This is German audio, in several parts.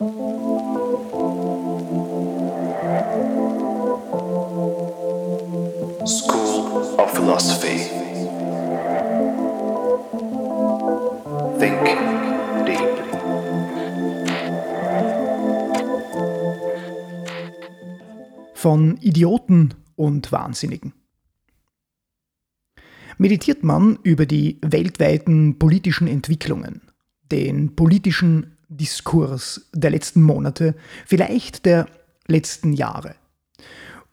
School of Philosophy. Think deep. Von Idioten und Wahnsinnigen. Meditiert man über die weltweiten politischen Entwicklungen, den politischen Diskurs der letzten Monate, vielleicht der letzten Jahre,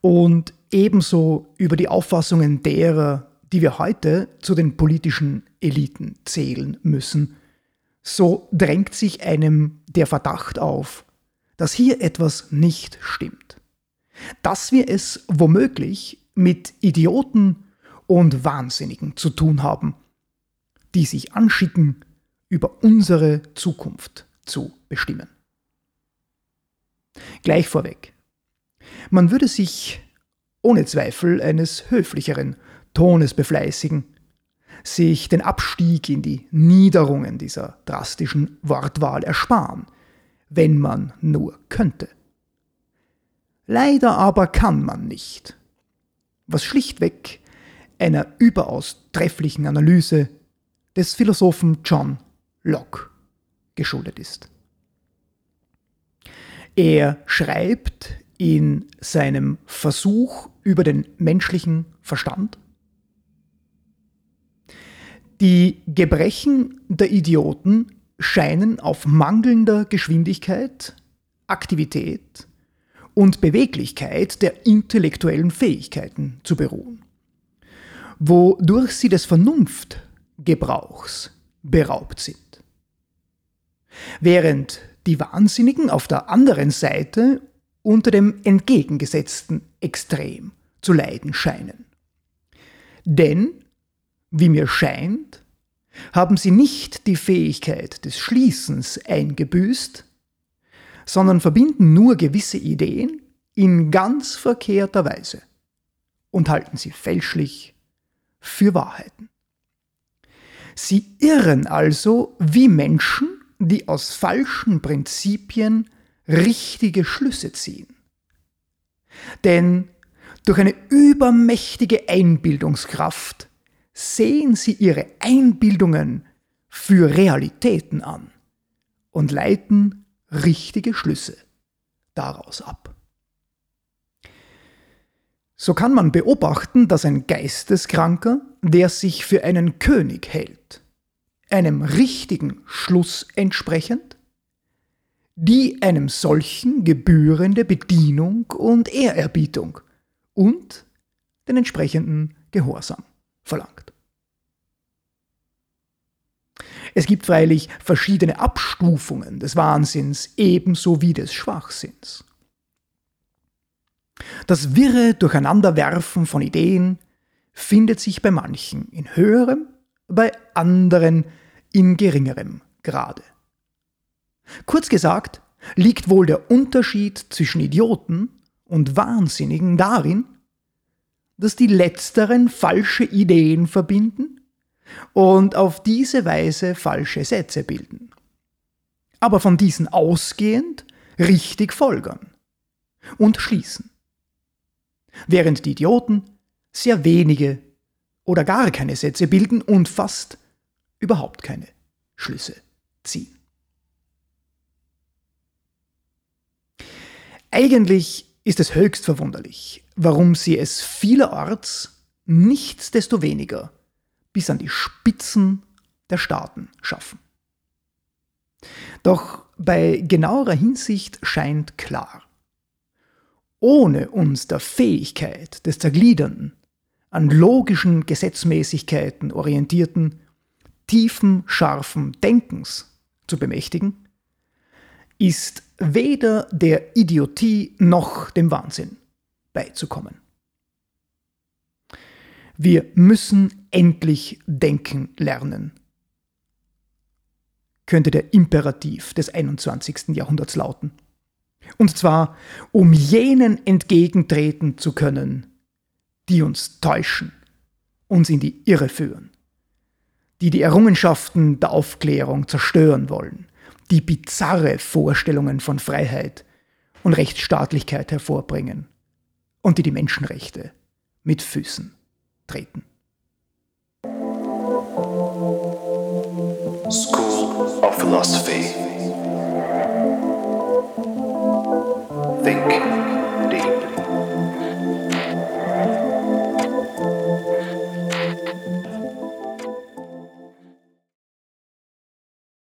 und ebenso über die Auffassungen derer, die wir heute zu den politischen Eliten zählen müssen, so drängt sich einem der Verdacht auf, dass hier etwas nicht stimmt. Dass wir es womöglich mit Idioten und Wahnsinnigen zu tun haben, die sich anschicken, über unsere Zukunft zu bestimmen. Gleich vorweg. Man würde sich ohne Zweifel eines höflicheren Tones befleißigen, sich den Abstieg in die Niederungen dieser drastischen Wortwahl ersparen, wenn man nur könnte. Leider aber kann man nicht, was schlichtweg einer überaus trefflichen Analyse des Philosophen John Locke geschuldet ist. Er schreibt in seinem Versuch über den menschlichen Verstand, die Gebrechen der Idioten scheinen auf mangelnder Geschwindigkeit, Aktivität und Beweglichkeit der intellektuellen Fähigkeiten zu beruhen, wodurch sie des Vernunftgebrauchs beraubt sind. Während die Wahnsinnigen auf der anderen Seite unter dem entgegengesetzten Extrem zu leiden scheinen. Denn, wie mir scheint, haben sie nicht die Fähigkeit des Schließens eingebüßt, sondern verbinden nur gewisse Ideen in ganz verkehrter Weise und halten sie fälschlich für Wahrheiten. Sie irren also wie Menschen, die aus falschen Prinzipien richtige Schlüsse ziehen. Denn durch eine übermächtige Einbildungskraft sehen sie ihre Einbildungen für Realitäten an und leiten richtige Schlüsse daraus ab. So kann man beobachten, dass ein Geisteskranker, der sich für einen König hält, einem richtigen Schluss entsprechend, die einem solchen gebührende Bedienung und Ehrerbietung und den entsprechenden Gehorsam verlangt. Es gibt freilich verschiedene Abstufungen des Wahnsinns ebenso wie des Schwachsinns. Das wirre Durcheinanderwerfen von Ideen findet sich bei manchen in höherem, bei anderen in geringerem Grade. Kurz gesagt, liegt wohl der Unterschied zwischen Idioten und Wahnsinnigen darin, dass die letzteren falsche Ideen verbinden und auf diese Weise falsche Sätze bilden. Aber von diesen ausgehend richtig folgern und schließen. Während die Idioten sehr wenige oder gar keine Sätze bilden und fast überhaupt keine Schlüsse ziehen. Eigentlich ist es höchst verwunderlich, warum sie es vielerorts nichtsdestoweniger bis an die Spitzen der Staaten schaffen. Doch bei genauerer Hinsicht scheint klar, ohne uns der Fähigkeit des Zergliedernden, an logischen Gesetzmäßigkeiten orientierten, tiefen, scharfen Denkens zu bemächtigen, ist weder der Idiotie noch dem Wahnsinn beizukommen. Wir müssen endlich denken lernen, könnte der Imperativ des 21. Jahrhunderts lauten. Und zwar, um jenen entgegentreten zu können, die uns täuschen, uns in die Irre führen, die die Errungenschaften der Aufklärung zerstören wollen, die bizarre Vorstellungen von Freiheit und Rechtsstaatlichkeit hervorbringen und die die Menschenrechte mit Füßen treten. School of Philosophy. Think